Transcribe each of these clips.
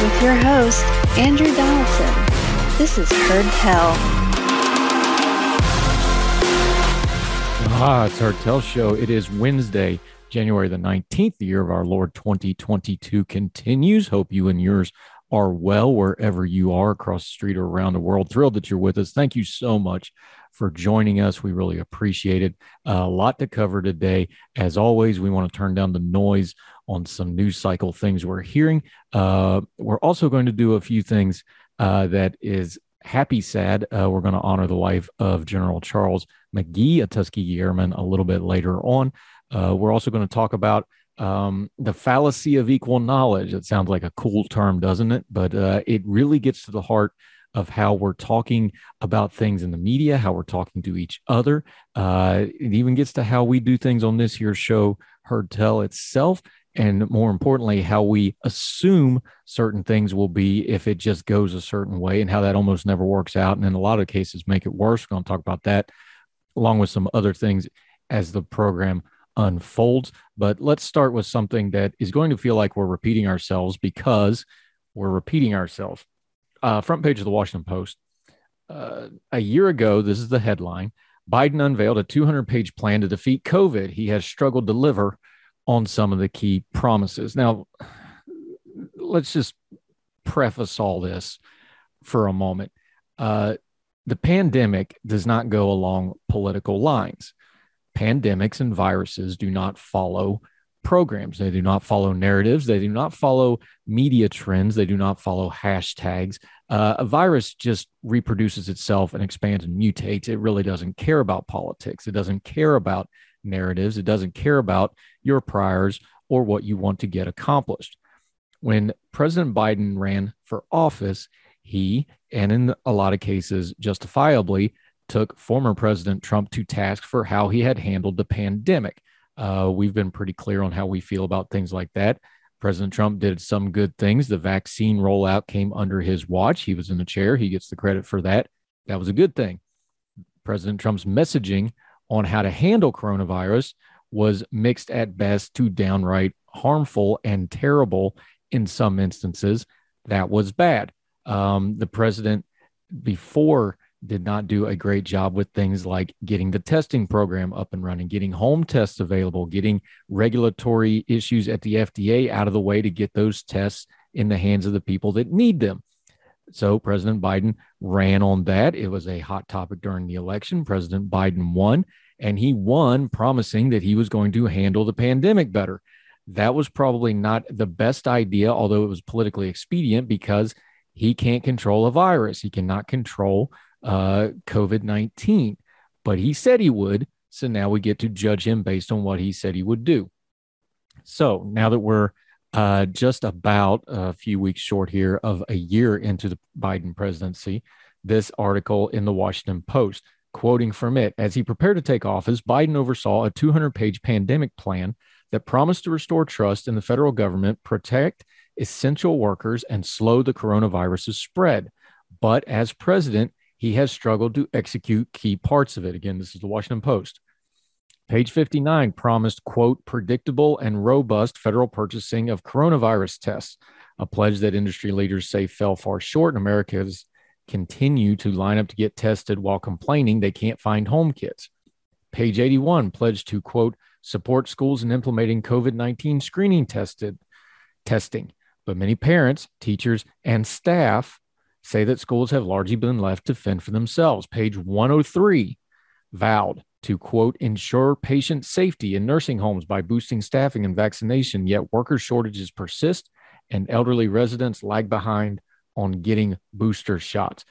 With your host, Andrew Donaldson. This is Heard Tell. Ah, it's Heard Tell Show. It is Wednesday, January the 19th. The year of our Lord 2022 continues. Hope you and yours are well wherever you are across the street or around the world. Thrilled that you're with us. Thank you so much for joining us. We really appreciate it. A lot to cover today. As always, we want to turn down the noise on some news cycle things we're hearing. Uh, we're also going to do a few things uh, that is happy sad. Uh, we're going to honor the life of General Charles McGee, a Tuskegee Airman, a little bit later on. Uh, we're also going to talk about um, the fallacy of equal knowledge. It sounds like a cool term, doesn't it? But uh, it really gets to the heart of how we're talking about things in the media, how we're talking to each other. Uh, it even gets to how we do things on this here show, Heard Tell itself. And more importantly, how we assume certain things will be if it just goes a certain way and how that almost never works out. And in a lot of cases, make it worse. We're going to talk about that along with some other things as the program unfolds. But let's start with something that is going to feel like we're repeating ourselves because we're repeating ourselves. Uh, front page of the Washington Post. Uh, a year ago, this is the headline Biden unveiled a 200 page plan to defeat COVID. He has struggled to deliver on some of the key promises. Now, let's just preface all this for a moment. Uh, the pandemic does not go along political lines pandemics and viruses do not follow programs. They do not follow narratives. They do not follow media trends. They do not follow hashtags. Uh, a virus just reproduces itself and expands and mutates. It really doesn't care about politics. It doesn't care about narratives. It doesn't care about your priors or what you want to get accomplished. When President Biden ran for office, he, and in a lot of cases justifiably, took former President Trump to task for how he had handled the pandemic. Uh, we've been pretty clear on how we feel about things like that. President Trump did some good things. The vaccine rollout came under his watch. He was in the chair. He gets the credit for that. That was a good thing. President Trump's messaging on how to handle coronavirus was mixed at best to downright harmful and terrible in some instances. That was bad. Um, the president, before did not do a great job with things like getting the testing program up and running, getting home tests available, getting regulatory issues at the FDA out of the way to get those tests in the hands of the people that need them. So President Biden ran on that. It was a hot topic during the election. President Biden won, and he won promising that he was going to handle the pandemic better. That was probably not the best idea, although it was politically expedient because he can't control a virus. He cannot control uh, COVID 19, but he said he would. So now we get to judge him based on what he said he would do. So now that we're uh, just about a few weeks short here of a year into the Biden presidency, this article in the Washington Post, quoting from it, as he prepared to take office, Biden oversaw a 200 page pandemic plan that promised to restore trust in the federal government, protect essential workers, and slow the coronavirus's spread. But as president, he has struggled to execute key parts of it. Again, this is the Washington Post. Page 59 promised, quote, predictable and robust federal purchasing of coronavirus tests, a pledge that industry leaders say fell far short, and Americans continue to line up to get tested while complaining they can't find home kits. Page 81 pledged to, quote, support schools in implementing COVID 19 screening tested testing. But many parents, teachers, and staff say that schools have largely been left to fend for themselves. Page 103 vowed to quote ensure patient safety in nursing homes by boosting staffing and vaccination yet worker shortages persist and elderly residents lag behind on getting booster shots.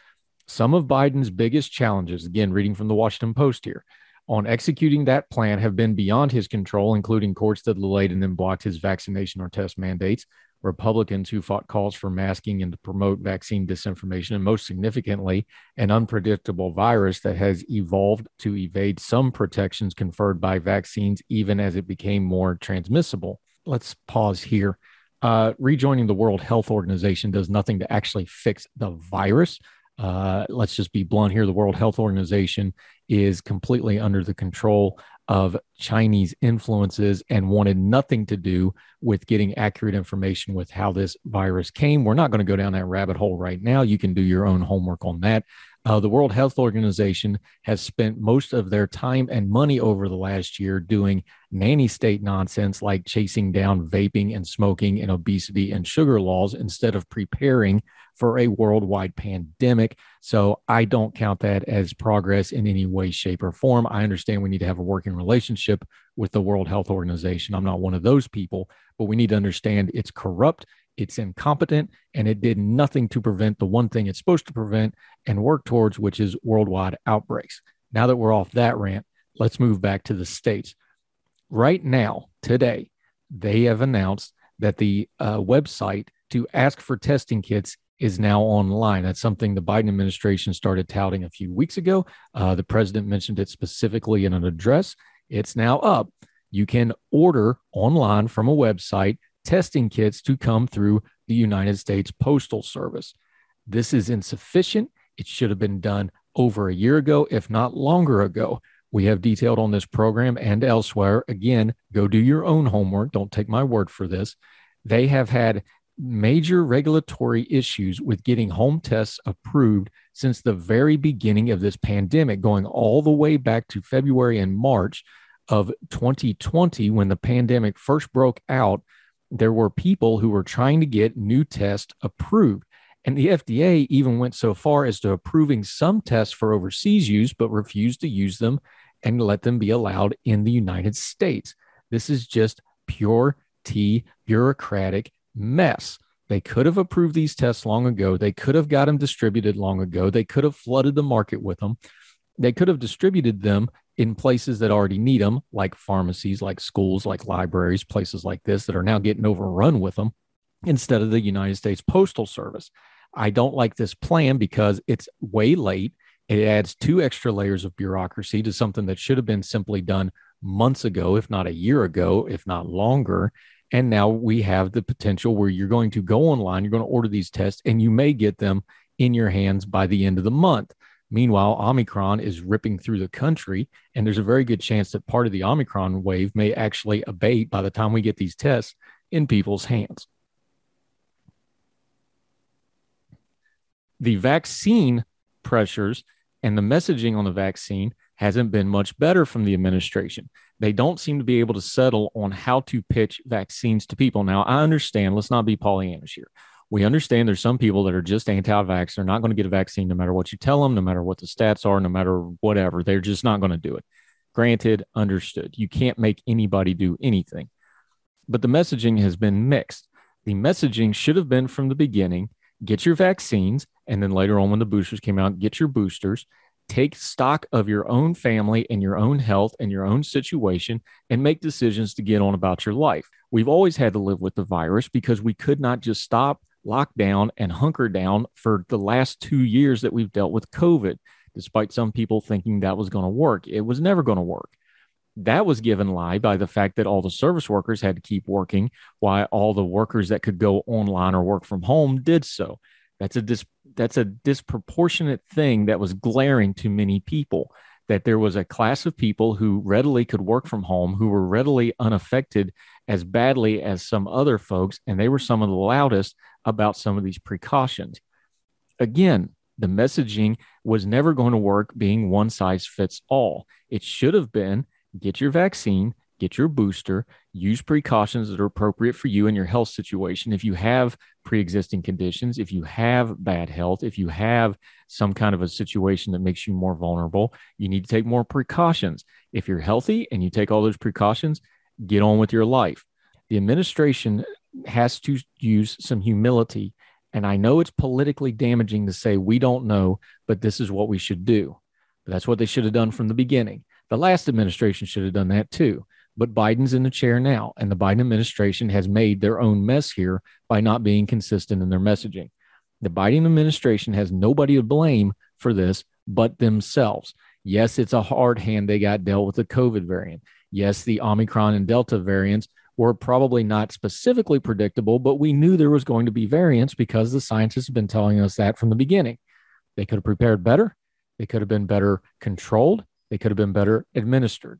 Some of biden's biggest challenges again reading from the washington post here on executing that plan have been beyond his control including courts that delayed and then blocked his vaccination or test mandates Republicans who fought calls for masking and to promote vaccine disinformation, and most significantly, an unpredictable virus that has evolved to evade some protections conferred by vaccines, even as it became more transmissible. Let's pause here. Uh, rejoining the World Health Organization does nothing to actually fix the virus. Uh, let's just be blunt here. The World Health Organization is completely under the control of Chinese influences and wanted nothing to do with getting accurate information with how this virus came. We're not going to go down that rabbit hole right now. You can do your own homework on that. Uh, the World Health Organization has spent most of their time and money over the last year doing nanny state nonsense like chasing down vaping and smoking and obesity and sugar laws instead of preparing for a worldwide pandemic. So I don't count that as progress in any way, shape, or form. I understand we need to have a working relationship with the World Health Organization. I'm not one of those people, but we need to understand it's corrupt, it's incompetent, and it did nothing to prevent the one thing it's supposed to prevent and work towards, which is worldwide outbreaks. Now that we're off that rant, let's move back to the states. Right now, today, they have announced that the uh, website to ask for testing kits is now online. That's something the Biden administration started touting a few weeks ago. Uh, the president mentioned it specifically in an address. It's now up. You can order online from a website testing kits to come through the United States Postal Service. This is insufficient. It should have been done over a year ago, if not longer ago. We have detailed on this program and elsewhere. Again, go do your own homework. Don't take my word for this. They have had major regulatory issues with getting home tests approved since the very beginning of this pandemic, going all the way back to February and March of 2020 when the pandemic first broke out. There were people who were trying to get new tests approved. And the FDA even went so far as to approving some tests for overseas use, but refused to use them and let them be allowed in the United States. This is just pure T bureaucratic mess. They could have approved these tests long ago. They could have got them distributed long ago. They could have flooded the market with them. They could have distributed them in places that already need them, like pharmacies, like schools, like libraries, places like this that are now getting overrun with them instead of the United States Postal Service. I don't like this plan because it's way late. It adds two extra layers of bureaucracy to something that should have been simply done months ago, if not a year ago, if not longer. And now we have the potential where you're going to go online, you're going to order these tests, and you may get them in your hands by the end of the month. Meanwhile, Omicron is ripping through the country, and there's a very good chance that part of the Omicron wave may actually abate by the time we get these tests in people's hands. The vaccine pressures and the messaging on the vaccine hasn't been much better from the administration they don't seem to be able to settle on how to pitch vaccines to people. Now, I understand, let's not be Pollyannish here. We understand there's some people that are just anti vax. They're not going to get a vaccine no matter what you tell them, no matter what the stats are, no matter whatever. They're just not going to do it. Granted, understood. You can't make anybody do anything. But the messaging has been mixed. The messaging should have been from the beginning get your vaccines. And then later on, when the boosters came out, get your boosters take stock of your own family and your own health and your own situation and make decisions to get on about your life. We've always had to live with the virus because we could not just stop, lock down, and hunker down for the last two years that we've dealt with COVID, despite some people thinking that was going to work. It was never going to work. That was given lie by the fact that all the service workers had to keep working while all the workers that could go online or work from home did so. That's a dis- that's a disproportionate thing that was glaring to many people. That there was a class of people who readily could work from home, who were readily unaffected as badly as some other folks, and they were some of the loudest about some of these precautions. Again, the messaging was never going to work being one size fits all. It should have been get your vaccine, get your booster, use precautions that are appropriate for you and your health situation. If you have pre existing conditions, if you have bad health, if you have some kind of a situation that makes you more vulnerable, you need to take more precautions. If you're healthy and you take all those precautions, get on with your life. The administration has to use some humility. And I know it's politically damaging to say we don't know, but this is what we should do. But that's what they should have done from the beginning. The last administration should have done that too. But Biden's in the chair now, and the Biden administration has made their own mess here by not being consistent in their messaging. The Biden administration has nobody to blame for this but themselves. Yes, it's a hard hand they got dealt with the COVID variant. Yes, the Omicron and Delta variants were probably not specifically predictable, but we knew there was going to be variants because the scientists have been telling us that from the beginning. They could have prepared better. They could have been better controlled. They could have been better administered.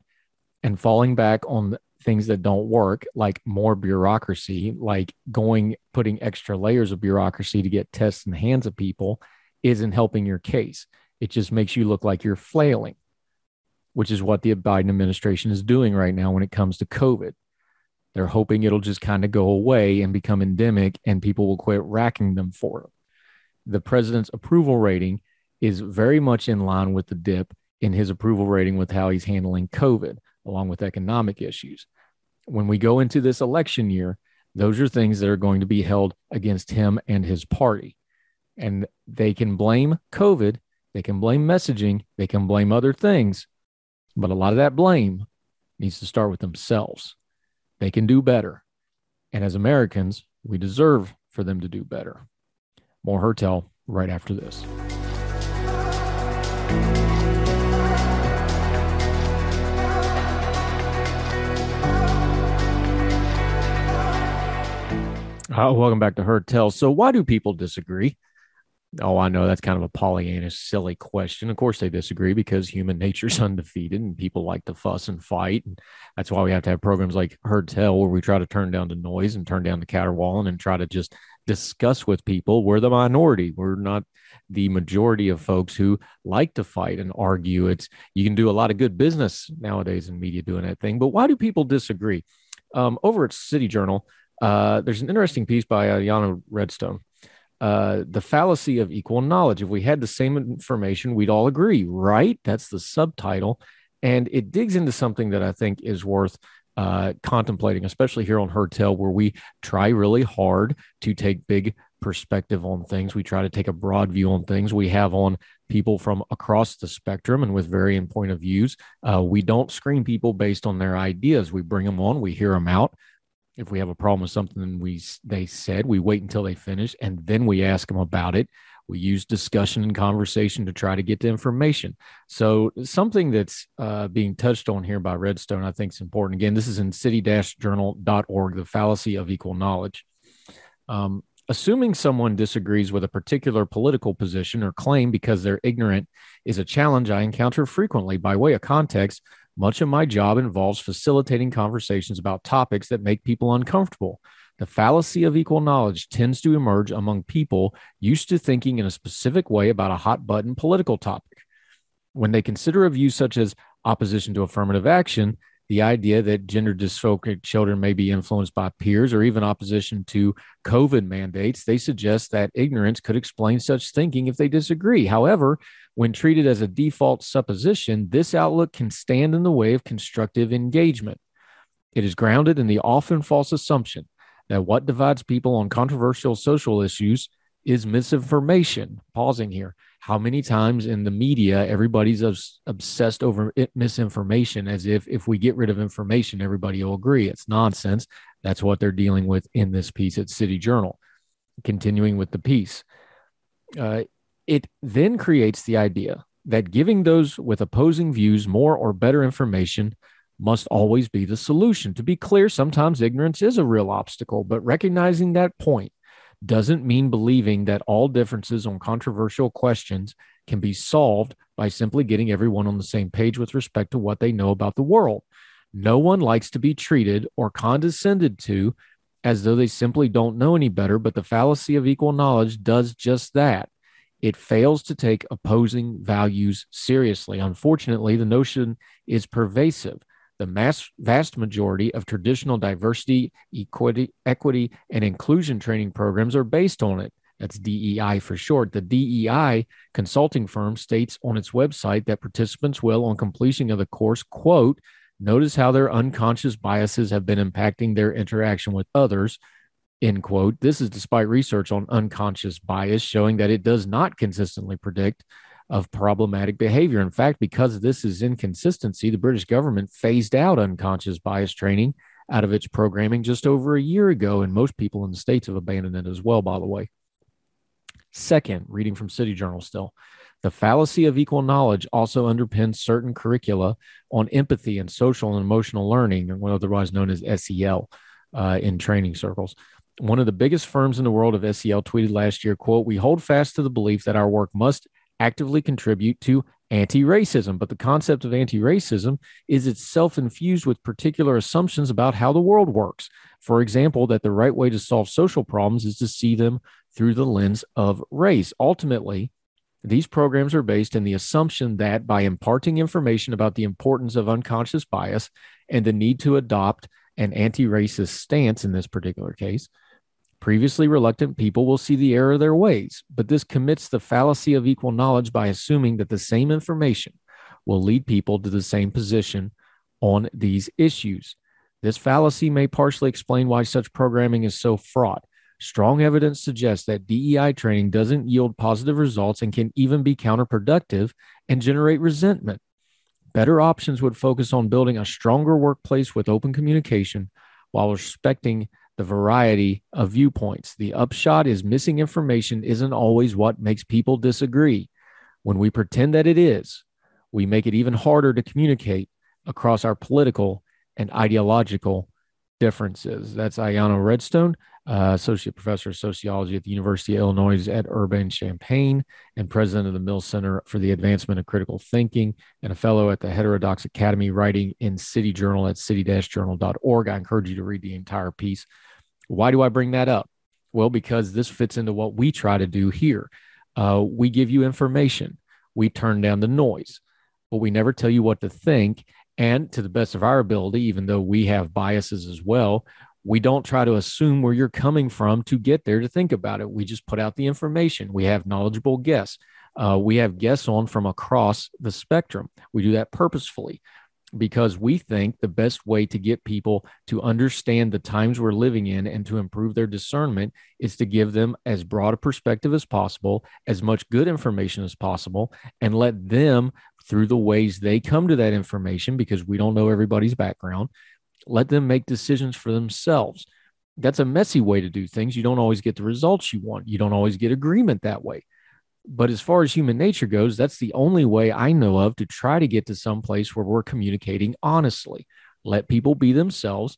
And falling back on things that don't work, like more bureaucracy, like going, putting extra layers of bureaucracy to get tests in the hands of people, isn't helping your case. It just makes you look like you're flailing, which is what the Biden administration is doing right now when it comes to COVID. They're hoping it'll just kind of go away and become endemic and people will quit racking them for it. The president's approval rating is very much in line with the dip in his approval rating with how he's handling COVID, along with economic issues. When we go into this election year, those are things that are going to be held against him and his party. And they can blame COVID, they can blame messaging, they can blame other things, but a lot of that blame needs to start with themselves. They can do better. And as Americans, we deserve for them to do better. More Heard Tell right after this. Uh, welcome back to Heard Tell. So, why do people disagree? Oh, I know that's kind of a Pollyannish, silly question. Of course, they disagree because human nature is undefeated and people like to fuss and fight. And that's why we have to have programs like Heard Tell, where we try to turn down the noise and turn down the caterwauling and try to just discuss with people. We're the minority. We're not the majority of folks who like to fight and argue. It's you can do a lot of good business nowadays in media doing that thing. But why do people disagree? Um, over at City Journal, uh, there's an interesting piece by uh, Redstone. Uh, the fallacy of equal knowledge. If we had the same information, we'd all agree, right? That's the subtitle. And it digs into something that I think is worth uh, contemplating, especially here on Heard Tell, where we try really hard to take big perspective on things. We try to take a broad view on things. We have on people from across the spectrum and with varying point of views. Uh, we don't screen people based on their ideas. We bring them on, we hear them out, if we have a problem with something we they said, we wait until they finish and then we ask them about it. We use discussion and conversation to try to get the information. So something that's uh, being touched on here by Redstone, I think is important. Again, this is in city-journal.org, the fallacy of equal knowledge. Um, assuming someone disagrees with a particular political position or claim because they're ignorant is a challenge I encounter frequently. By way of context, much of my job involves facilitating conversations about topics that make people uncomfortable. The fallacy of equal knowledge tends to emerge among people used to thinking in a specific way about a hot button political topic. When they consider a view such as opposition to affirmative action, the idea that gender dysphoric children may be influenced by peers or even opposition to COVID mandates, they suggest that ignorance could explain such thinking if they disagree. However, when treated as a default supposition, this outlook can stand in the way of constructive engagement. It is grounded in the often false assumption that what divides people on controversial social issues is misinformation. Pausing here how many times in the media everybody's obsessed over misinformation as if if we get rid of information everybody will agree. It's nonsense. That's what they're dealing with in this piece at city journal. Continuing with the piece uh, it then creates the idea that giving those with opposing views more or better information must always be the solution. To be clear sometimes ignorance is a real obstacle but recognizing that point doesn't mean believing that all differences on controversial questions can be solved by simply getting everyone on the same page with respect to what they know about the world. No one likes to be treated or condescended to as though they simply don't know any better, but the fallacy of equal knowledge does just that. It fails to take opposing values seriously. Unfortunately, the notion is pervasive. The mass, vast majority of traditional diversity, equity, equity, and inclusion training programs are based on it. That's DEI for short. The DEI consulting firm states on its website that participants will, on completion of the course, quote, notice how their unconscious biases have been impacting their interaction with others, end quote. This is despite research on unconscious bias showing that it does not consistently predict of problematic behavior. In fact, because this is inconsistency, the British government phased out unconscious bias training out of its programming just over a year ago, and most people in the States have abandoned it as well, by the way. Second, reading from City Journal still. The fallacy of equal knowledge also underpins certain curricula on empathy and social and emotional learning, or otherwise known as SEL uh, in training circles. One of the biggest firms in the world of SEL tweeted last year, quote, we hold fast to the belief that our work must actively contribute to anti-racism. But the concept of anti-racism is itself infused with particular assumptions about how the world works. For example, that the right way to solve social problems is to see them through the lens of race. Ultimately, these programs are based in the assumption that by imparting information about the importance of unconscious bias and the need to adopt an anti racist stance in this particular case, previously reluctant people will see the error of their ways. But this commits the fallacy of equal knowledge by assuming that the same information will lead people to the same position on these issues. This fallacy may partially explain why such programming is so fraught. Strong evidence suggests that DEI training doesn't yield positive results and can even be counterproductive and generate resentment. Better options would focus on building a stronger workplace with open communication while respecting the variety of viewpoints. The upshot is missing information isn't always what makes people disagree. When we pretend that it is, we make it even harder to communicate across our political and ideological differences. That's Ilana Redstone uh, associate professor of sociology at the University of Illinois at Urbana-Champaign, and president of the Mills Center for the Advancement of Critical Thinking, and a fellow at the Heterodox Academy, writing in City Journal at city-journal.org. I encourage you to read the entire piece. Why do I bring that up? Well, because this fits into what we try to do here. Uh, we give you information, we turn down the noise, but we never tell you what to think. And to the best of our ability, even though we have biases as well, we don't try to assume where you're coming from to get there to think about it. We just put out the information. We have knowledgeable guests. Uh, we have guests on from across the spectrum. We do that purposefully because we think the best way to get people to understand the times we're living in and to improve their discernment is to give them as broad a perspective as possible, as much good information as possible, and let them, through the ways they come to that information, because we don't know everybody's background, let them make decisions for themselves. That's a messy way to do things. You don't always get the results you want. You don't always get agreement that way. But as far as human nature goes, that's the only way I know of to try to get to some place where we're communicating honestly. Let people be themselves.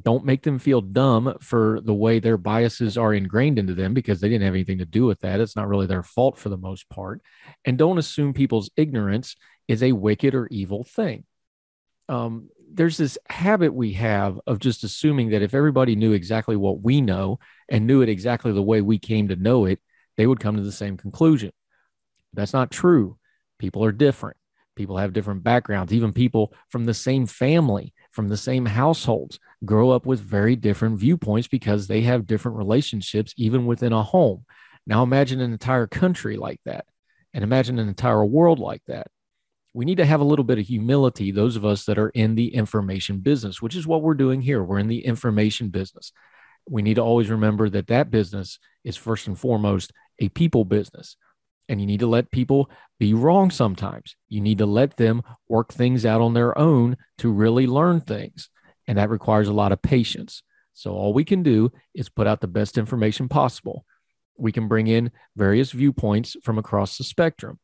Don't make them feel dumb for the way their biases are ingrained into them because they didn't have anything to do with that. It's not really their fault for the most part. And don't assume people's ignorance is a wicked or evil thing. Um, there's this habit we have of just assuming that if everybody knew exactly what we know and knew it exactly the way we came to know it, they would come to the same conclusion. That's not true. People are different. People have different backgrounds. Even people from the same family, from the same households, grow up with very different viewpoints because they have different relationships, even within a home. Now, imagine an entire country like that, and imagine an entire world like that we need to have a little bit of humility, those of us that are in the information business, which is what we're doing here. We're in the information business. We need to always remember that that business is first and foremost a people business. And you need to let people be wrong sometimes. You need to let them work things out on their own to really learn things. And that requires a lot of patience. So, all we can do is put out the best information possible. We can bring in various viewpoints from across the spectrum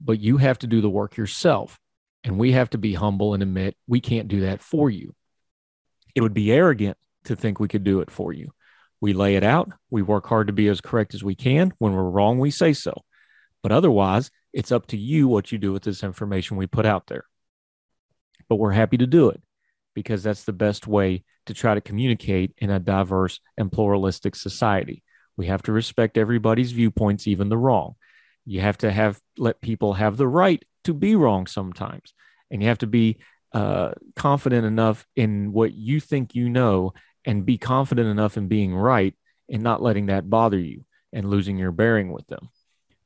but you have to do the work yourself. And we have to be humble and admit we can't do that for you. It would be arrogant to think we could do it for you. We lay it out. We work hard to be as correct as we can. When we're wrong, we say so. But otherwise, it's up to you what you do with this information we put out there. But we're happy to do it because that's the best way to try to communicate in a diverse and pluralistic society. We have to respect everybody's viewpoints, even the wrong you have to have let people have the right to be wrong sometimes and you have to be uh, confident enough in what you think you know and be confident enough in being right and not letting that bother you and losing your bearing with them.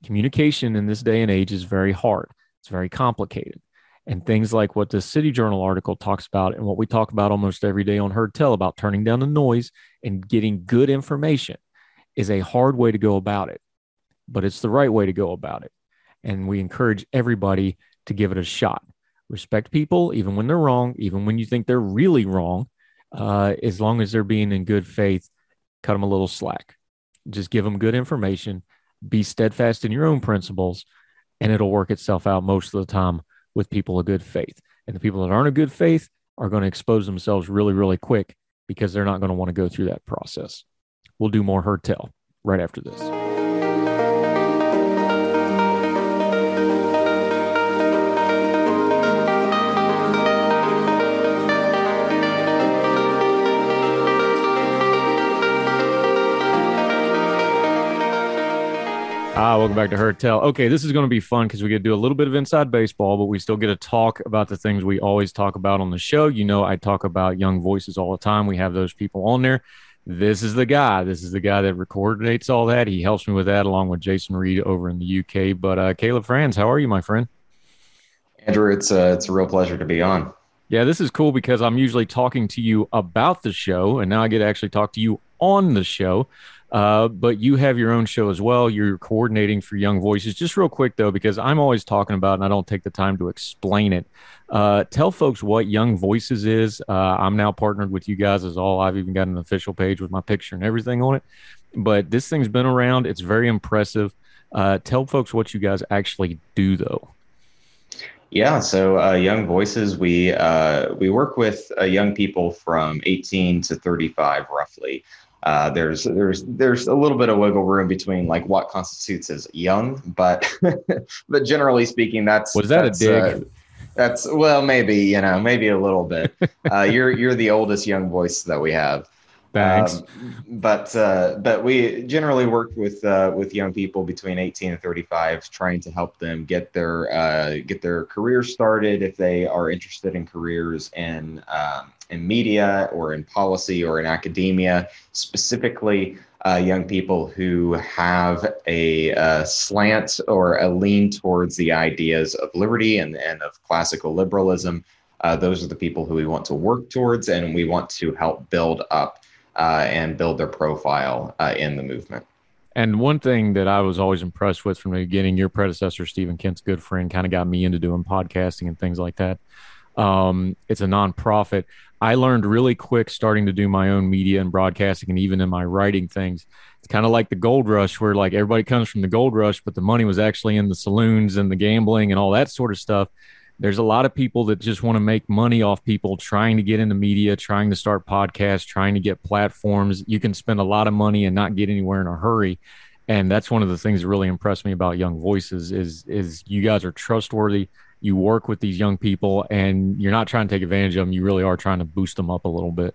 Communication in this day and age is very hard, it's very complicated. And things like what the City Journal article talks about, and what we talk about almost every day on Heard Tell about turning down the noise and getting good information, is a hard way to go about it, but it's the right way to go about it. And we encourage everybody to give it a shot. Respect people, even when they're wrong, even when you think they're really wrong, uh, as long as they're being in good faith, cut them a little slack. Just give them good information, be steadfast in your own principles, and it'll work itself out most of the time with people of good faith. And the people that aren't of good faith are going to expose themselves really, really quick because they're not going to want to go through that process. We'll do more heard tell right after this. Ah, welcome back to Heard Tell. Okay, this is going to be fun because we get to do a little bit of inside baseball, but we still get to talk about the things we always talk about on the show. You know, I talk about young voices all the time. We have those people on there. This is the guy. This is the guy that coordinates all that. He helps me with that along with Jason Reed over in the UK. But uh, Caleb Franz, how are you, my friend? Andrew, it's a, it's a real pleasure to be on. Yeah, this is cool because I'm usually talking to you about the show, and now I get to actually talk to you on the show. Uh, but you have your own show as well. You're coordinating for Young Voices. Just real quick though, because I'm always talking about and I don't take the time to explain it. Uh, tell folks what Young Voices is. Uh, I'm now partnered with you guys as all. I've even got an official page with my picture and everything on it. But this thing's been around. It's very impressive. Uh, tell folks what you guys actually do though. Yeah, so uh, Young Voices, we we work with young people from 18 to 35, roughly. Uh, there's there's there's a little bit of wiggle room between like what constitutes as young, but but generally speaking, that's was that that's, a dig? Uh, that's well, maybe you know, maybe a little bit. Uh, you're you're the oldest young voice that we have. Thanks. Um, but uh, but we generally work with uh, with young people between 18 and 35, trying to help them get their uh, get their careers started if they are interested in careers in um, in media or in policy or in academia, specifically. Uh, young people who have a, a, slant or a lean towards the ideas of liberty and, and of classical liberalism. Uh, those are the people who we want to work towards, and we want to help build up uh, and build their profile uh, in the movement. And one thing that I was always impressed with from the beginning, your predecessor, Stephen Kent's good friend, kind of got me into doing podcasting and things like that. Um, it's a nonprofit. I learned really quick starting to do my own media and broadcasting and even in my writing things. It's kind of like the gold rush where like everybody comes from the gold rush, but the money was actually in the saloons and the gambling and all that sort of stuff there's a lot of people that just want to make money off people trying to get into media, trying to start podcasts, trying to get platforms. You can spend a lot of money and not get anywhere in a hurry. And that's one of the things that really impressed me about Young Voices is is you guys are trustworthy. You work with these young people and you're not trying to take advantage of them. You really are trying to boost them up a little bit.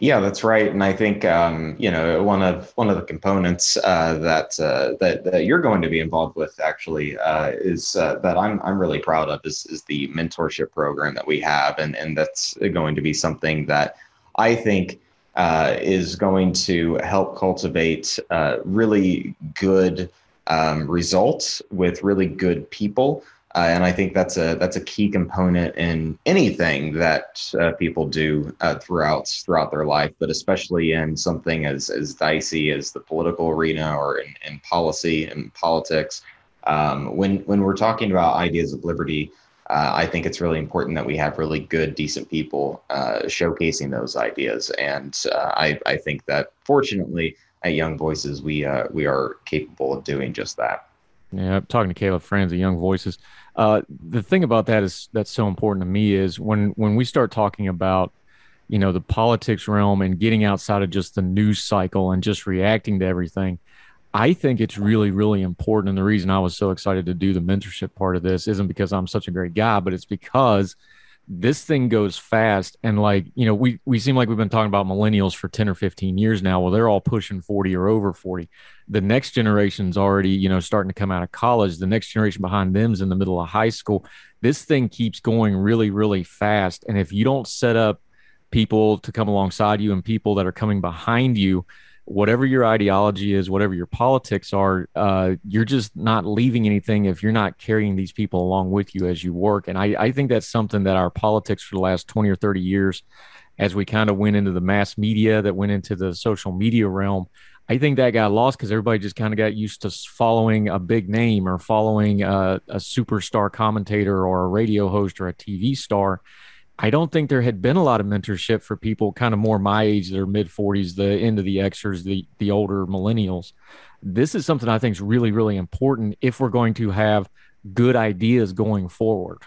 Yeah, that's right, and I think um, you know one of one of the components uh, that, uh, that, that you're going to be involved with actually uh, is uh, that I'm I'm really proud of is is the mentorship program that we have, and and that's going to be something that I think uh, is going to help cultivate uh, really good um, results with really good people uh, and I think that's a that's a key component in anything that uh, people do uh, throughout throughout their life, but especially in something as as dicey as the political arena or in, in policy and politics. Um, when when we're talking about ideas of liberty, uh, I think it's really important that we have really good, decent people uh, showcasing those ideas. And uh, I I think that fortunately at Young Voices we we are capable of doing just that. Yeah, I'm talking to Caleb Franz at Young Voices. Uh, the thing about that is that's so important to me is when when we start talking about you know the politics realm and getting outside of just the news cycle and just reacting to everything i think it's really really important. And the reason i was so excited to do the mentorship part of this isn't because i'm such a great guy but it's because this thing goes fast. And like you know we we seem like we've been talking about millennials for 10 or 15 years now. Well they're all pushing 40 or over 40 the next generation's already you know starting to come out of college. The next generation behind them's in the middle of high school. This thing keeps going really really fast. And if you don't set up people to come alongside you and people that are coming behind you whatever your ideology is, whatever your politics are, uh, you're just not leaving anything if you're not carrying these people along with you as you work. And I, I think that's something that our politics for the last 20 or 30 years, as we kind of went into the mass media, that went into the social media realm, I think that got lost because everybody just kind of got used to following a big name or following a, a superstar commentator or a radio host or a TV star I don't think there had been a lot of mentorship for people kind of more my age, their mid 40s, the end of the Xers, the the older millennials. This is something I think is really, really important if we're going to have good ideas going forward.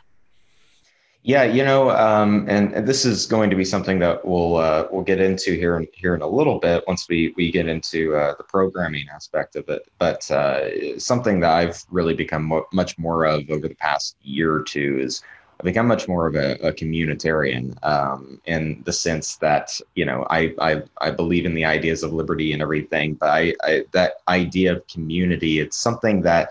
Yeah, you know, um, and, and, this is going to be something that we'll uh, we'll get into here in, here in a little bit once we we get into uh, the programming aspect of it. But uh, something that I've really become mo- much more of over the past year or two is I've become much more of a, a communitarian um, in the sense that you know I, I I believe in the ideas of liberty and everything, but I, I that idea of community it's something that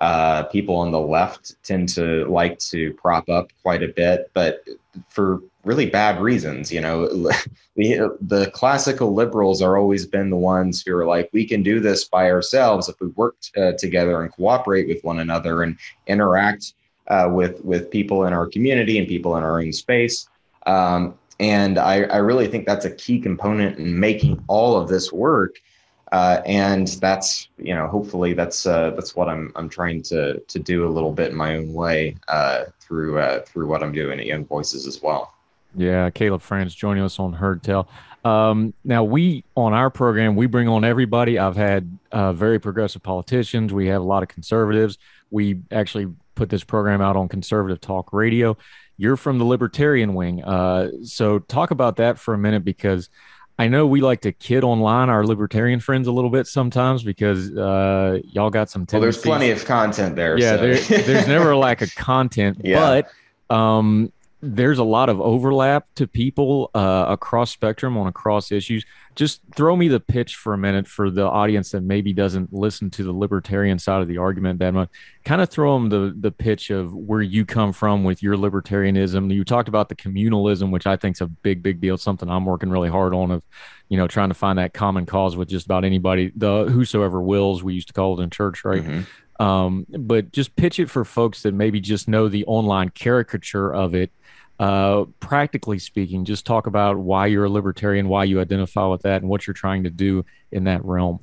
uh, people on the left tend to like to prop up quite a bit, but for really bad reasons. You know, the the classical liberals are always been the ones who are like, we can do this by ourselves if we work uh, together and cooperate with one another and interact uh, with with people in our community and people in our own space. Um, and I, I, really think that's a key component in making all of this work. Uh, and that's you know hopefully that's uh, that's what I'm I'm trying to to do a little bit in my own way uh, through uh, through what I'm doing at Young Voices as well. Yeah, Caleb Franz joining us on Heard Tell. Um, now we on our program we bring on everybody. I've had uh, very progressive politicians. We have a lot of conservatives. We actually put this program out on conservative talk radio. You're from the libertarian wing. Uh, so talk about that for a minute because I know we like to kid online our libertarian friends a little bit sometimes because uh, y'all got some. Well, there's plenty of content there. Yeah, so. there, there's never a lack of content, yeah. but um, there's a lot of overlap to people uh, across spectrum on across issues. Just throw me the pitch for a minute for the audience that maybe doesn't listen to the libertarian side of the argument that much. Kind of throw them the the pitch of where you come from with your libertarianism. You talked about the communalism, which I think is a big, big deal. Something I'm working really hard on of, you know, trying to find that common cause with just about anybody. The whosoever wills, we used to call it in church, right? Mm-hmm. Um, but just pitch it for folks that maybe just know the online caricature of it uh, practically speaking, just talk about why you're a libertarian, why you identify with that, and what you're trying to do in that realm.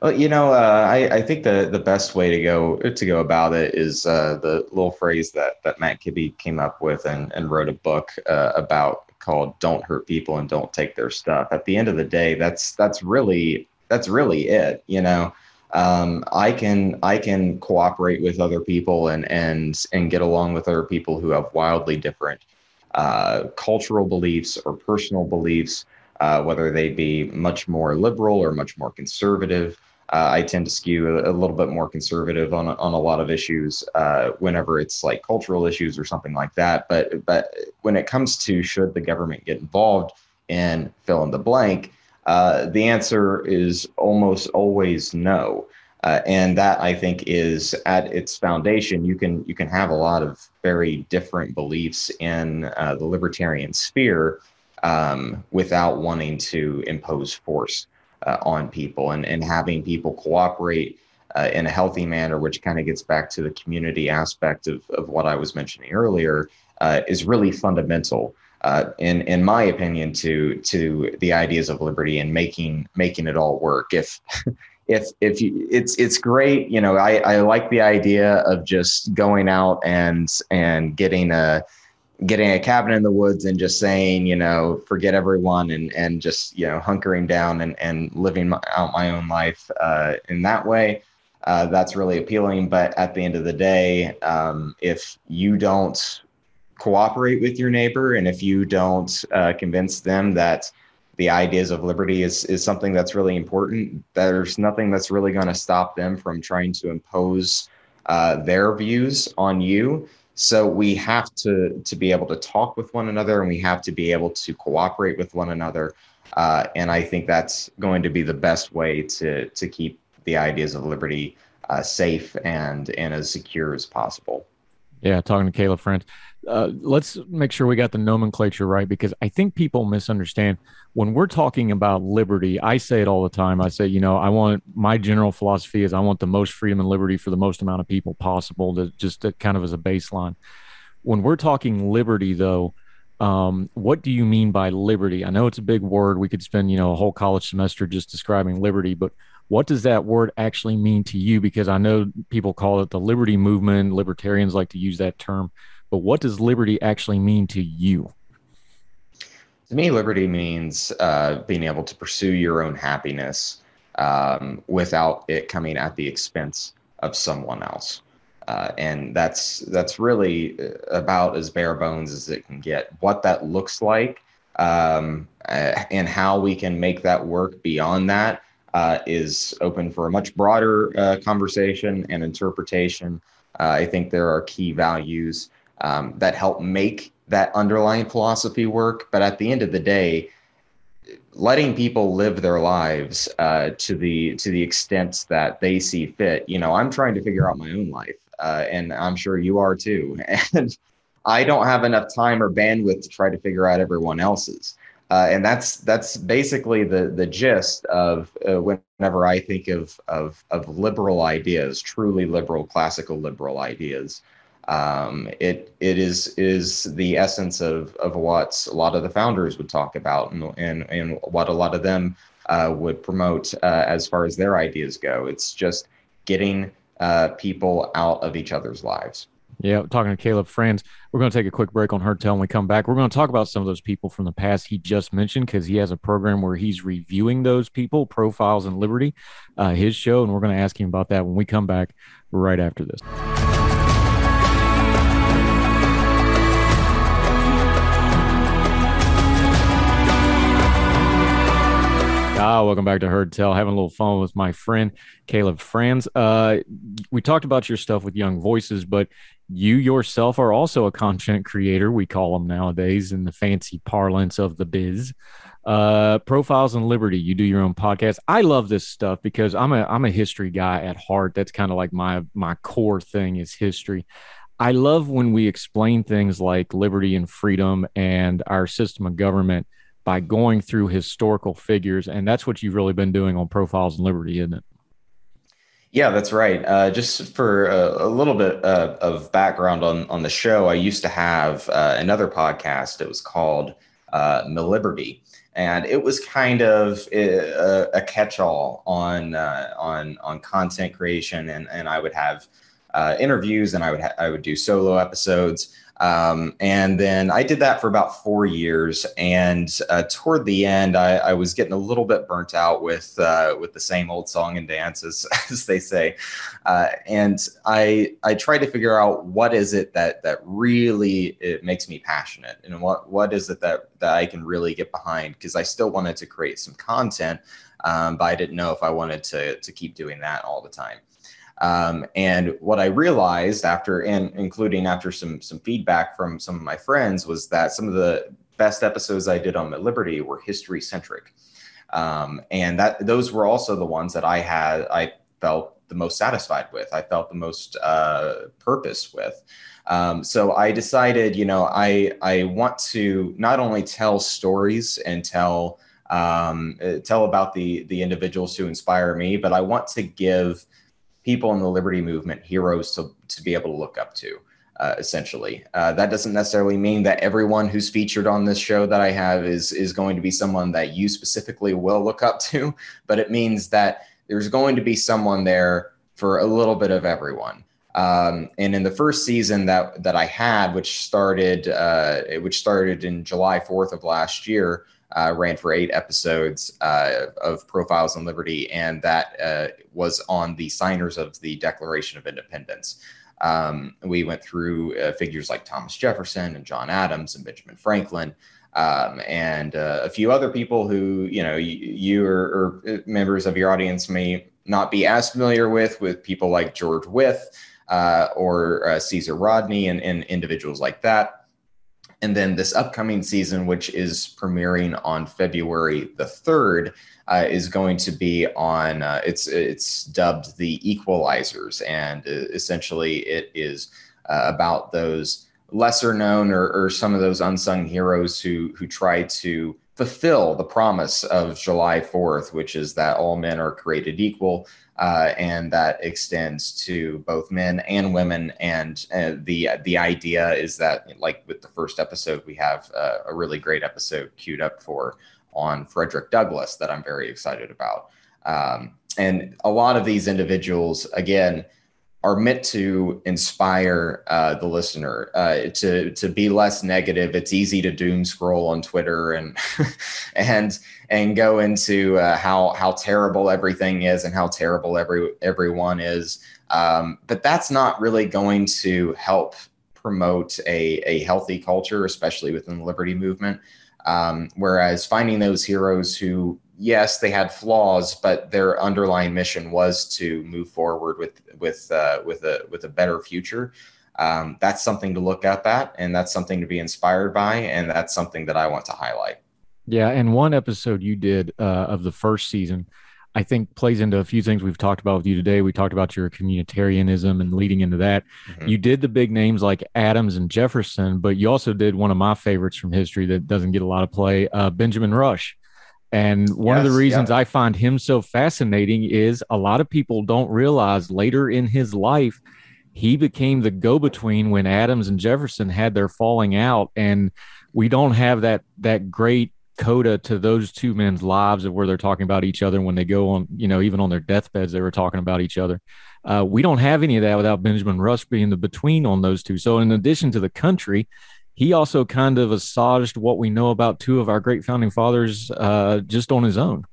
Well, you know, uh, I, I, think the the best way to go to go about it is uh, the little phrase that that Matt Kibbe came up with and, and wrote a book uh, about called "Don't Hurt People and Don't Take Their Stuff." At the end of the day, that's that's really that's really it. You know, um, I can I can cooperate with other people and and and get along with other people who have wildly different uh, cultural beliefs or personal beliefs, uh, whether they be much more liberal or much more conservative. Uh, I tend to skew a, a, little bit more conservative on on a lot of issues uh, whenever it's like cultural issues or something like that. But but when it comes to should the government get involved in fill in the blank, uh, the answer is almost always no. Uh, and that I think is at its foundation. You can you can have a lot of very different beliefs in uh, the libertarian sphere um, without wanting to impose force uh, on people and and having people cooperate uh, in a healthy manner, which kind of gets back to the community aspect of of what I was mentioning earlier, uh, is really fundamental uh, in in my opinion, to to the ideas of liberty and making making it all work. If if if you, it's it's great, you know, I I like the idea of just going out and and getting a getting a cabin in the woods and just saying, you know, forget everyone and and just you know hunkering down and and living my, out my own life uh, in that way. Uh, that's really appealing. But at the end of the day, um, if you don't cooperate with your neighbor and if you don't uh, convince them that the ideas of liberty is is something that's really important there's nothing that's really going to stop them from trying to impose uh, their views on you So we have to to be able to talk with one another, and we have to be able to cooperate with one another. Uh, and I think that's going to be the best way to to keep the ideas of liberty uh, safe and and as secure as possible. Yeah, talking to Caleb Franz. Uh, let's make sure we got the nomenclature right because I think people misunderstand when we're talking about liberty. I say it all the time. I say, you know, I want my general philosophy is I want the most freedom and liberty for the most amount of people possible, to just to kind of as a baseline. When we're talking liberty, though, um, what do you mean by liberty? I know it's a big word. We could spend, you know, a whole college semester just describing liberty, but what does that word actually mean to you? Because I know people call it the liberty movement. Libertarians like to use that term, but what does liberty actually mean to you? To me, liberty means uh, being able to pursue your own happiness um, without it coming at the expense of someone else. Uh, and that's that's really uh, about as bare bones as it can get. What that looks like um, uh, and how we can make that work beyond that uh, is open for a much broader uh, conversation and interpretation. Uh, I think there are key values um, that help make that underlying philosophy work. But at the end of the day, letting people live their lives uh, to the to the extent that they see fit. You know, I'm trying to figure out my own life, uh, and I'm sure you are too. And I don't have enough time or bandwidth to try to figure out everyone else's. Uh, and that's that's basically the the gist of uh, whenever I think of of of liberal ideas, truly liberal, classical liberal ideas. Um, it it is is the essence of of what a lot of the founders would talk about, and and, and what a lot of them uh, would promote uh, as far as their ideas go. It's just getting uh, people out of each other's lives. Yeah, talking to Caleb Franz. We're going to take a quick break on Heard Tell when we come back. We're going to talk about some of those people from the past he just mentioned because he has a program where he's reviewing those people, profiles and liberty, uh, his show, and we're going to ask him about that when we come back right after this. Ah, welcome back to Heard Tell. Having a little fun with my friend Caleb Franz. Uh, we talked about your stuff with Young Voices, but you yourself are also a content creator. We call them nowadays in the fancy parlance of the biz. Uh, Profiles in Liberty. You do your own podcast. I love this stuff because I'm a I'm a history guy at heart. That's kind of like my my core thing is history. I love when we explain things like liberty and freedom and our system of government by going through historical figures. And that's what you've really been doing on Profiles in Liberty, isn't it? Yeah, that's right. Uh, just for a, a little bit uh, of background on on the show, I used to have uh, another podcast. It was called uh, Liberty, and it was kind of a, a catch-all on uh, on on content creation. And and I would have uh, interviews, and I would ha- I would do solo episodes. Um, and then I did that for about four years. And uh, toward the end, I, I, was getting a little bit burnt out with uh, with the same old song and dance, as, as they say. Uh, and I I tried to figure out what is it that that really it makes me passionate, and what what is it that that I can really get behind because I still wanted to create some content, um, but I didn't know if I wanted to to keep doing that all the time. Um, and what I realized after, and including after some some feedback from some of my friends, was that some of the best episodes I did on The Liberty were history centric, um, and that those were also the ones that I had I felt the most satisfied with. I felt the most uh, purpose with. Um, so I decided, you know, I I want to not only tell stories and tell um, tell about the the individuals who inspire me, but I want to give people in the liberty movement heroes to, to be able to look up to. Uh, essentially, uh, that doesn't necessarily mean that everyone who's featured on this show that I have is is going to be someone that you specifically will look up to, but it means that there's going to be someone there for a little bit of everyone. Um, and in the first season that that I had, which started uh, which started in July 4th of last year, uh, ran for eight episodes uh, of Profiles in Liberty, and that uh, was on the signers of the Declaration of Independence. Um, we went through uh, figures like Thomas Jefferson and John Adams and Benjamin Franklin. Um, and uh, a few other people who you know you, you or, or, members of your audience may not be as familiar with, with people like George Wythe, uh, or uh, Caesar Rodney and, and individuals like that. And then this upcoming season, which is premiering on February the 3rd, uh, is going to be on, uh, it's, it's dubbed the Equalizers. And uh, essentially, it is uh, about those lesser known or, or some of those unsung heroes who, who try to fulfill the promise of July 4th, which is that all men are created equal uh, and that extends to both men and women. And uh, the the idea is that, like with the first episode, we have uh, a really great episode queued up for on Frederick Douglass that I'm very excited about. Um, and a lot of these individuals, again, are meant to inspire uh, the listener uh, to to be less negative. It's easy to doom scroll on Twitter and and and go into uh, how how terrible everything is and how terrible every everyone is. Um, but that's not really going to help promote a a healthy culture, especially within the liberty movement. Um, whereas finding those heroes who yes, they had flaws, but their underlying mission was to move forward with with uh, with a with a better future. Um, that's something to look up at, and that's something to be inspired by, and that's something that I want to highlight. Yeah, and one episode you did uh, of the first season, I think plays into a few things we've talked about with you today. We talked about your communitarianism and leading into that. Mm-hmm. You did the big names like Adams and Jefferson, but you also did one of my favorites from history that doesn't get a lot of play, uh, Benjamin Rush. And one yes, of the reasons yeah. I find him so fascinating is a lot of people don't realize later in his life, he became the go between when Adams and Jefferson had their falling out. And we don't have that, that great coda to those two men's lives of where they're talking about each other when they go on, you know, even on their deathbeds, they were talking about each other. Uh, we don't have any of that without Benjamin Rush being the between on those two. So, in addition to the country, he also kind of assuaged what we know about two of our great founding fathers uh, just on his own.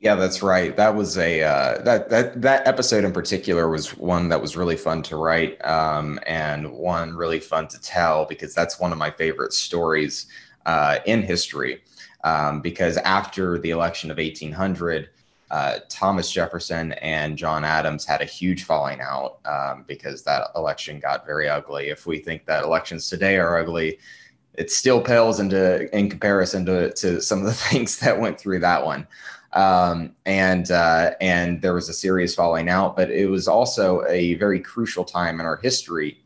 Yeah, that's right. That was a uh, that that that episode in particular was one that was really fun to write um, and one really fun to tell because that's one of my favorite stories uh, in history. Um, because after the election of 1800, uh, Thomas Jefferson and John Adams had a huge falling out um, because that election got very ugly. If we think that elections today are ugly, it still pales into in comparison to, to some of the things that went through that one. Um, and uh, and there was a serious falling out, but it was also a very crucial time in our history.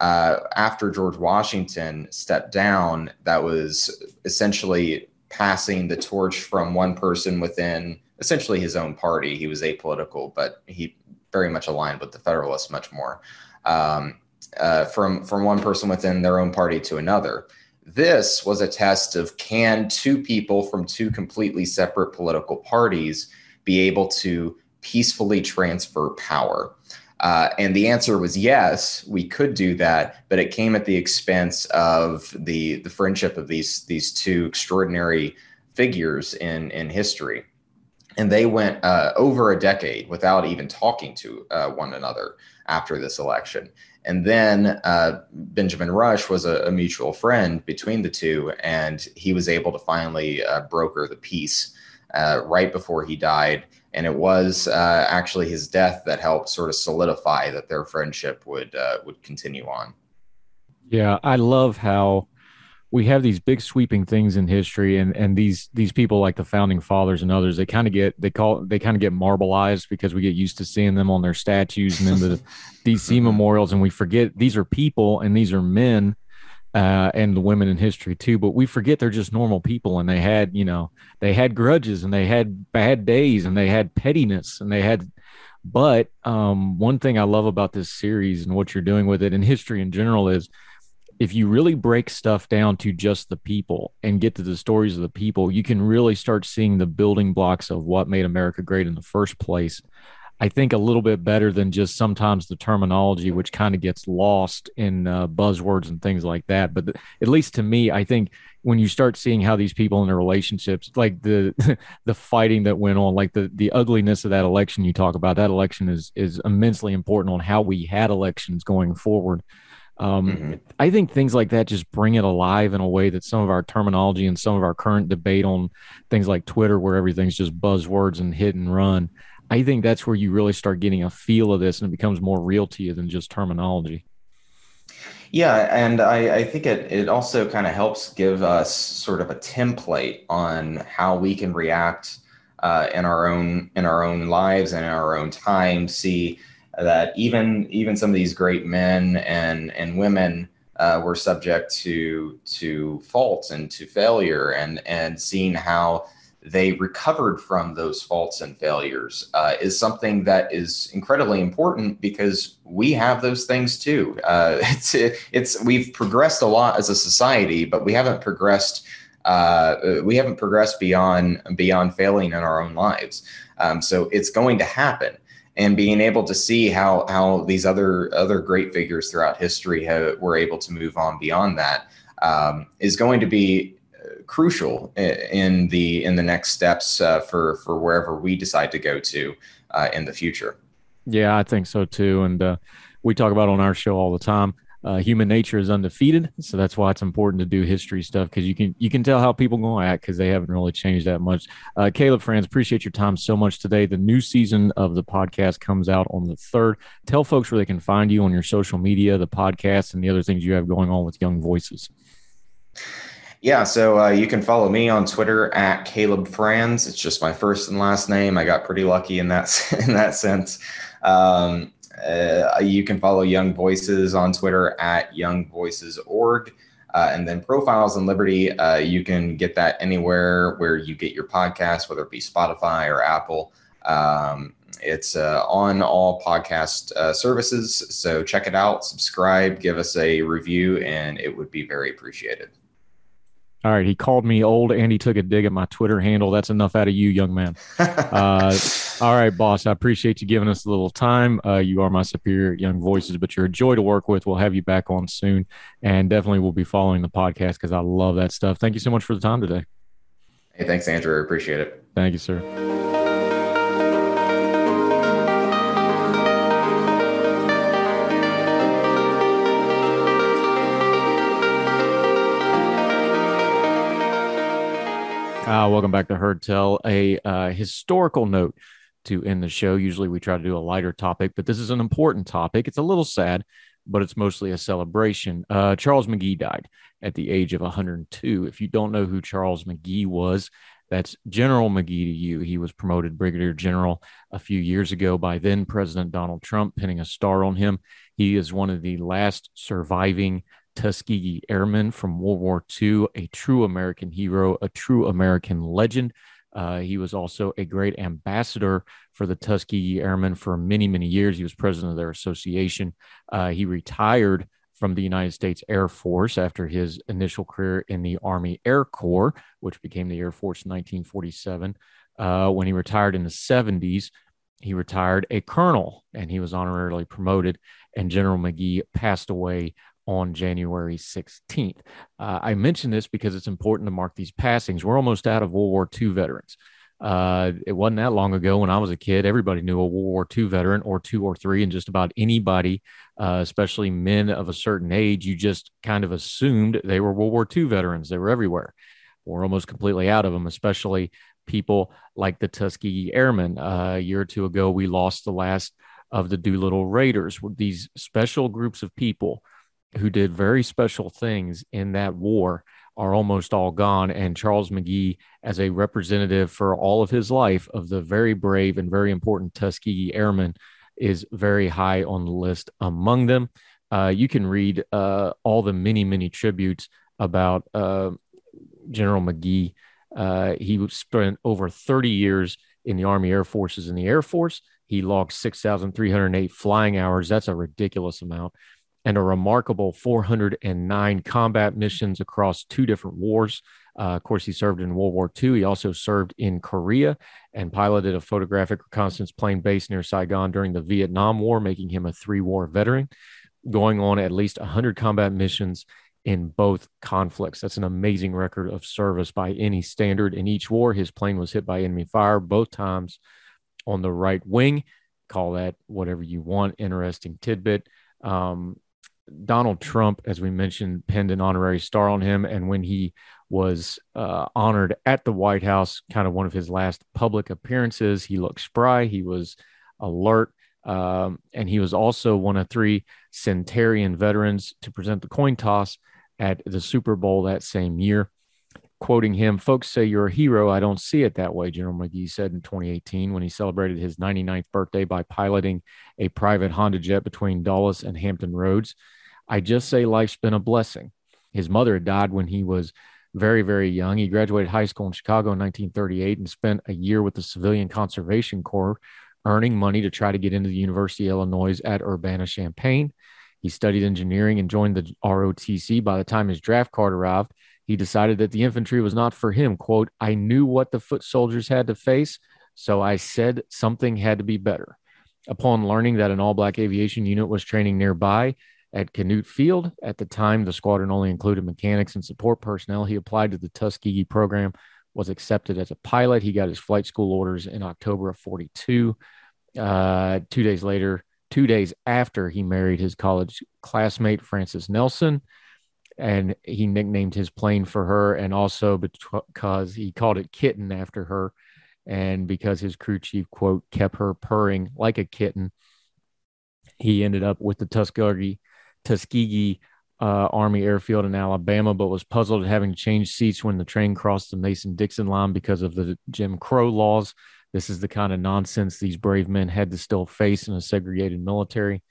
Uh, after George Washington stepped down, that was essentially passing the torch from one person within essentially his own party. He was apolitical, but he very much aligned with the Federalists much more. Um, uh, from from one person within their own party to another. This was a test of can two people from two completely separate political parties be able to peacefully transfer power? Uh, and the answer was yes, we could do that, but it came at the expense of the the friendship of these these two extraordinary figures in in history and they went uh, over a decade without even talking to uh, one another after this election. And then uh, Benjamin Rush was a, a, mutual friend between the two, and he was able to finally uh, broker the peace uh, right before he died. And it was uh, actually his death that helped sort of solidify that their friendship would would continue on. Yeah, I love how we have these big sweeping things in history and and these these people like the founding fathers and others they kind of get they call they kind of get marbleized because we get used to seeing them on their statues and then the dc mm-hmm. memorials and we forget these are people and these are men uh, and the women in history too but we forget they're just normal people and they had you know they had grudges and they had bad days and they had pettiness and they had but um, one thing i love about this series and what you're doing with it in history in general is if you really break stuff down to just the people and get to the stories of the people, you can really start seeing the building blocks of what made America great in the first place. I think a little bit better than just sometimes the terminology, which kind of gets lost in uh, buzzwords and things like that. But the, at least to me, I think when you start seeing how these people in their relationships, like the the fighting that went on, like the the ugliness of that election you talk about, that election is is immensely important on how we had elections going forward. Um, mm-hmm. I think things like that just bring it alive in a way that some of our terminology and some of our current debate on things like Twitter, where everything's just buzzwords and hit and run. I think that's where you really start getting a feel of this and it becomes more real to you than just terminology. Yeah, and I, I think it it also kind of helps give us sort of a template on how we can react uh, in our own in our own lives and in our own time. See that even even some of these great men and and women uh, were subject to to faults and to failure, and and seeing how they recovered from those faults and failures uh, is something that is incredibly important because we have those things too. Uh, it's it's we've progressed a lot as a society, but we haven't progressed. Uh, we haven't progressed beyond beyond failing in our own lives. Um, so it's going to happen, and being able to see how how these other other great figures throughout history have, were able to move on beyond that um, is going to be crucial in the in the next steps uh, for for wherever we decide to go to uh, in the future. Yeah, I think so too. And uh, we talk about on our show all the time. Uh, human nature is undefeated, so that's why it's important to do history stuff because you can you can tell how people going to act because they haven't really changed that much. Uh, Caleb Franz, appreciate your time so much today. The new season of the podcast comes out on the third. Tell folks where they can find you on your social media, the podcast, and the other things you have going on with Young Voices. Yeah, so uh, you can follow me on Twitter at Caleb Franz. It's just my first and last name. I got pretty lucky in that in that sense. Um, uh, you can follow Young Voices on Twitter at Young Voices Org. Uh, and then Profiles in Liberty, uh, you can get that anywhere where you get your podcast, whether it be Spotify or Apple. Um, it's uh, on all podcast uh, services. So check it out, subscribe, give us a review, and it would be very appreciated. All right, he called me old and he took a dig at my Twitter handle. That's enough out of you, young man. uh, all right, boss. I appreciate you giving us a little time. Uh, you are my superior young voices, but you're a joy to work with. We'll have you back on soon, and definitely we'll be following the podcast because I love that stuff. Thank you so much for the time today. Hey, thanks, Andrew. Appreciate it. Thank you, sir. Welcome back to Heard Tell, a uh, historical note to end the show. Usually we try to do a lighter topic, but this is an important topic. It's a little sad, but it's mostly a celebration. Uh, Charles McGee died at the age of 102. If you don't know who Charles McGee was, that's General McGee to you. He was promoted brigadier general a few years ago by then President Donald Trump, pinning a star on him. He is one of the last surviving Tuskegee Airman from World War II, a true American hero, a true American legend. Uh, he was also a great ambassador for the Tuskegee Airmen for many, many years. He was president of their association. Uh, he retired from the United States Air Force after his initial career in the Army Air Corps, which became the Air Force in 1947. Uh, when he retired in the 70s, he retired a colonel and he was honorarily promoted. And General McGee passed away on January 16th. Uh, I mention this because it's important to mark these passings. We're almost out of World War II veterans. Uh, it wasn't that long ago when I was a kid. Everybody knew a World War II veteran or two or three, and just about anybody, uh, especially men of a certain age, you just kind of assumed they were World War II veterans. They were everywhere. We're almost completely out of them, especially people like the Tuskegee Airmen. Uh, a year or two ago, we lost the last of the Doolittle Raiders. These special groups of people who did very special things in that war are almost all gone. And Charles McGee, as a representative for all of his life of the very brave and very important Tuskegee Airmen, is very high on the list among them. Uh, you can read uh, all the many, many tributes about uh, General McGee. Uh, he spent over 30 years in the Army Air Forces in the Air Force. He logged 6,308 flying hours. That's a ridiculous amount and a remarkable 409 combat missions across two different wars. Uh, of course, he served in World War II. He also served in Korea and piloted a photographic reconnaissance plane based near Saigon during the Vietnam War, making him a three war veteran, going on at least 100 combat missions in both conflicts. That's an amazing record of service by any standard. In each war, his plane was hit by enemy fire both times on the right wing. Call that whatever you want. Interesting tidbit. Um, Donald Trump, as we mentioned, pinned an honorary star on him. And when he was uh, honored at the White House, kind of one of his last public appearances, he looked spry, he was alert. Um, and he was also one of three Centurion veterans to present the coin toss at the Super Bowl that same year. Quoting him, folks say you're a hero. I don't see it that way, General McGee said in 2018 when he celebrated his 99th birthday by piloting a private Honda jet between Dulles and Hampton Roads. I just say life's been a blessing. His mother had died when he was very, very young. He graduated high school in Chicago in 1938 and spent a year with the Civilian Conservation Corps, earning money to try to get into the University of Illinois at Urbana Champaign. He studied engineering and joined the ROTC. By the time his draft card arrived, he decided that the infantry was not for him. Quote, I knew what the foot soldiers had to face, so I said something had to be better. Upon learning that an all black aviation unit was training nearby at Chanute Field, at the time the squadron only included mechanics and support personnel, he applied to the Tuskegee program, was accepted as a pilot. He got his flight school orders in October of 42. Uh, two days later, two days after he married his college classmate, Frances Nelson and he nicknamed his plane for her and also because he called it kitten after her and because his crew chief quote kept her purring like a kitten he ended up with the tuskegee tuskegee uh, army airfield in alabama but was puzzled at having changed seats when the train crossed the mason-dixon line because of the jim crow laws. This is the kind of nonsense these brave men had to still face in a segregated military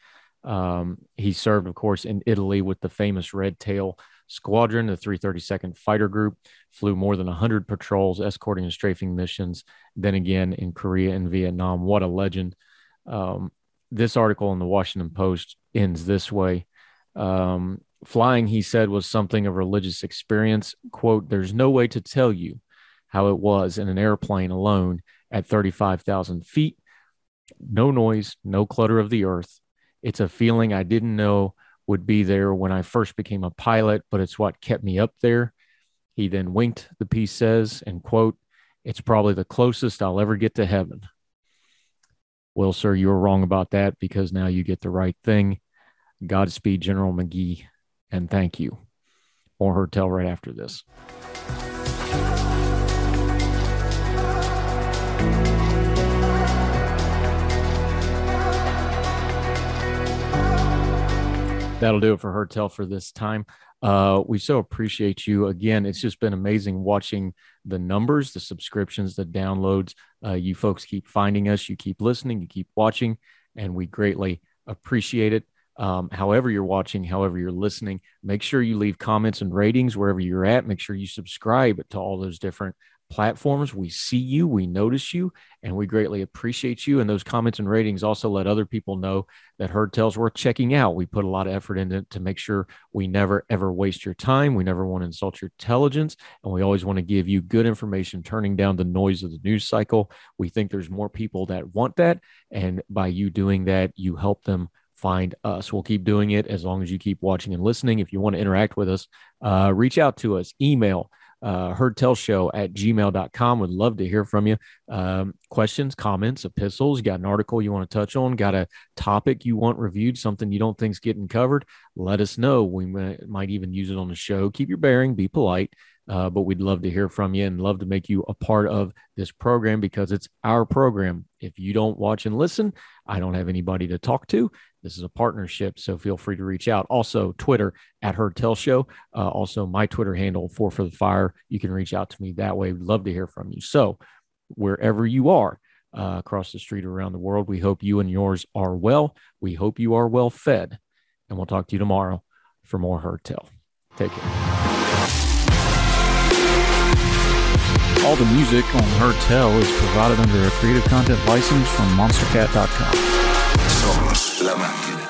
um, he served, of course, in Italy with the famous Red Tail Squadron, the 332nd Fighter Group, flew more than 100 patrols, escorting and strafing missions. Then again in Korea and Vietnam. What a legend. Um, this article in the Washington Post ends this way. Um, flying, he said, was something of religious experience. Quote, there's no way to tell you how it was in an airplane alone at 35,000 feet. No noise, no clutter of the earth, it's a feeling I didn't know would be there when I first became a pilot, but it's what kept me up there. He then winked, the piece says, and quote, it's probably the closest I'll ever get to heaven. Well, sir, you were wrong about that because now you get the right thing. Godspeed, General McGee, and thank you. More Tell right after this. That'll do it for Heard Tell for this time. Uh, we so appreciate you. Again, it's just been amazing watching the numbers, the subscriptions, the downloads. Uh, you folks keep finding us, you keep listening, you keep watching, and we greatly appreciate it. Um, however, you're watching, however, you're listening, make sure you leave comments and ratings wherever you're at. Make sure you subscribe to all those different platforms. We see you, we notice you, and we greatly appreciate you. And those comments and ratings also let other people know that Heard Tell's worth checking out. We put a lot of effort into it to make sure we never ever waste your time. We never want to insult your intelligence, and we always want to give you good information, turning down the noise of the news cycle. We think there's more people that want that, and by you doing that, you help them find us. We'll keep doing it as long as you keep watching and listening. If you want to interact with us, uh, reach out to us, email uh, heardtellshow at gmail.com. Would love to hear from you. Um, questions, comments, epistles. You got an article you want to touch on, got a topic you want reviewed, something you don't think's getting covered. Let us know. We might even use it on the show. Keep your bearing, be polite. Uh, but we'd love to hear from you and love to make you a part of this program because it's our program. If you don't watch and listen, I don't have anybody to talk to. This is a partnership, so feel free to reach out. Also, Twitter at Heard Tell Show. Uh, also, my Twitter handle, Four for the Fire. You can reach out to me that way. We'd love to hear from you. So, wherever you are uh, across the street or around the world, we hope you and yours are well. We hope you are well fed. And we'll talk to you tomorrow for more Heard Tell. Take care. All the music on Heard Tell is provided under a Creative Content license from MonsterCat.com. Somos la máquina.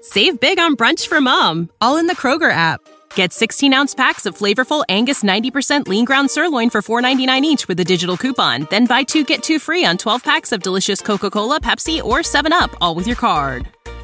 Save big on brunch for mom, all in the Kroger app. Get 16 ounce packs of flavorful Angus 90% lean ground sirloin for $4.99 each with a digital coupon. Then buy two get two free on 12 packs of delicious Coca Cola, Pepsi, or 7UP, all with your card.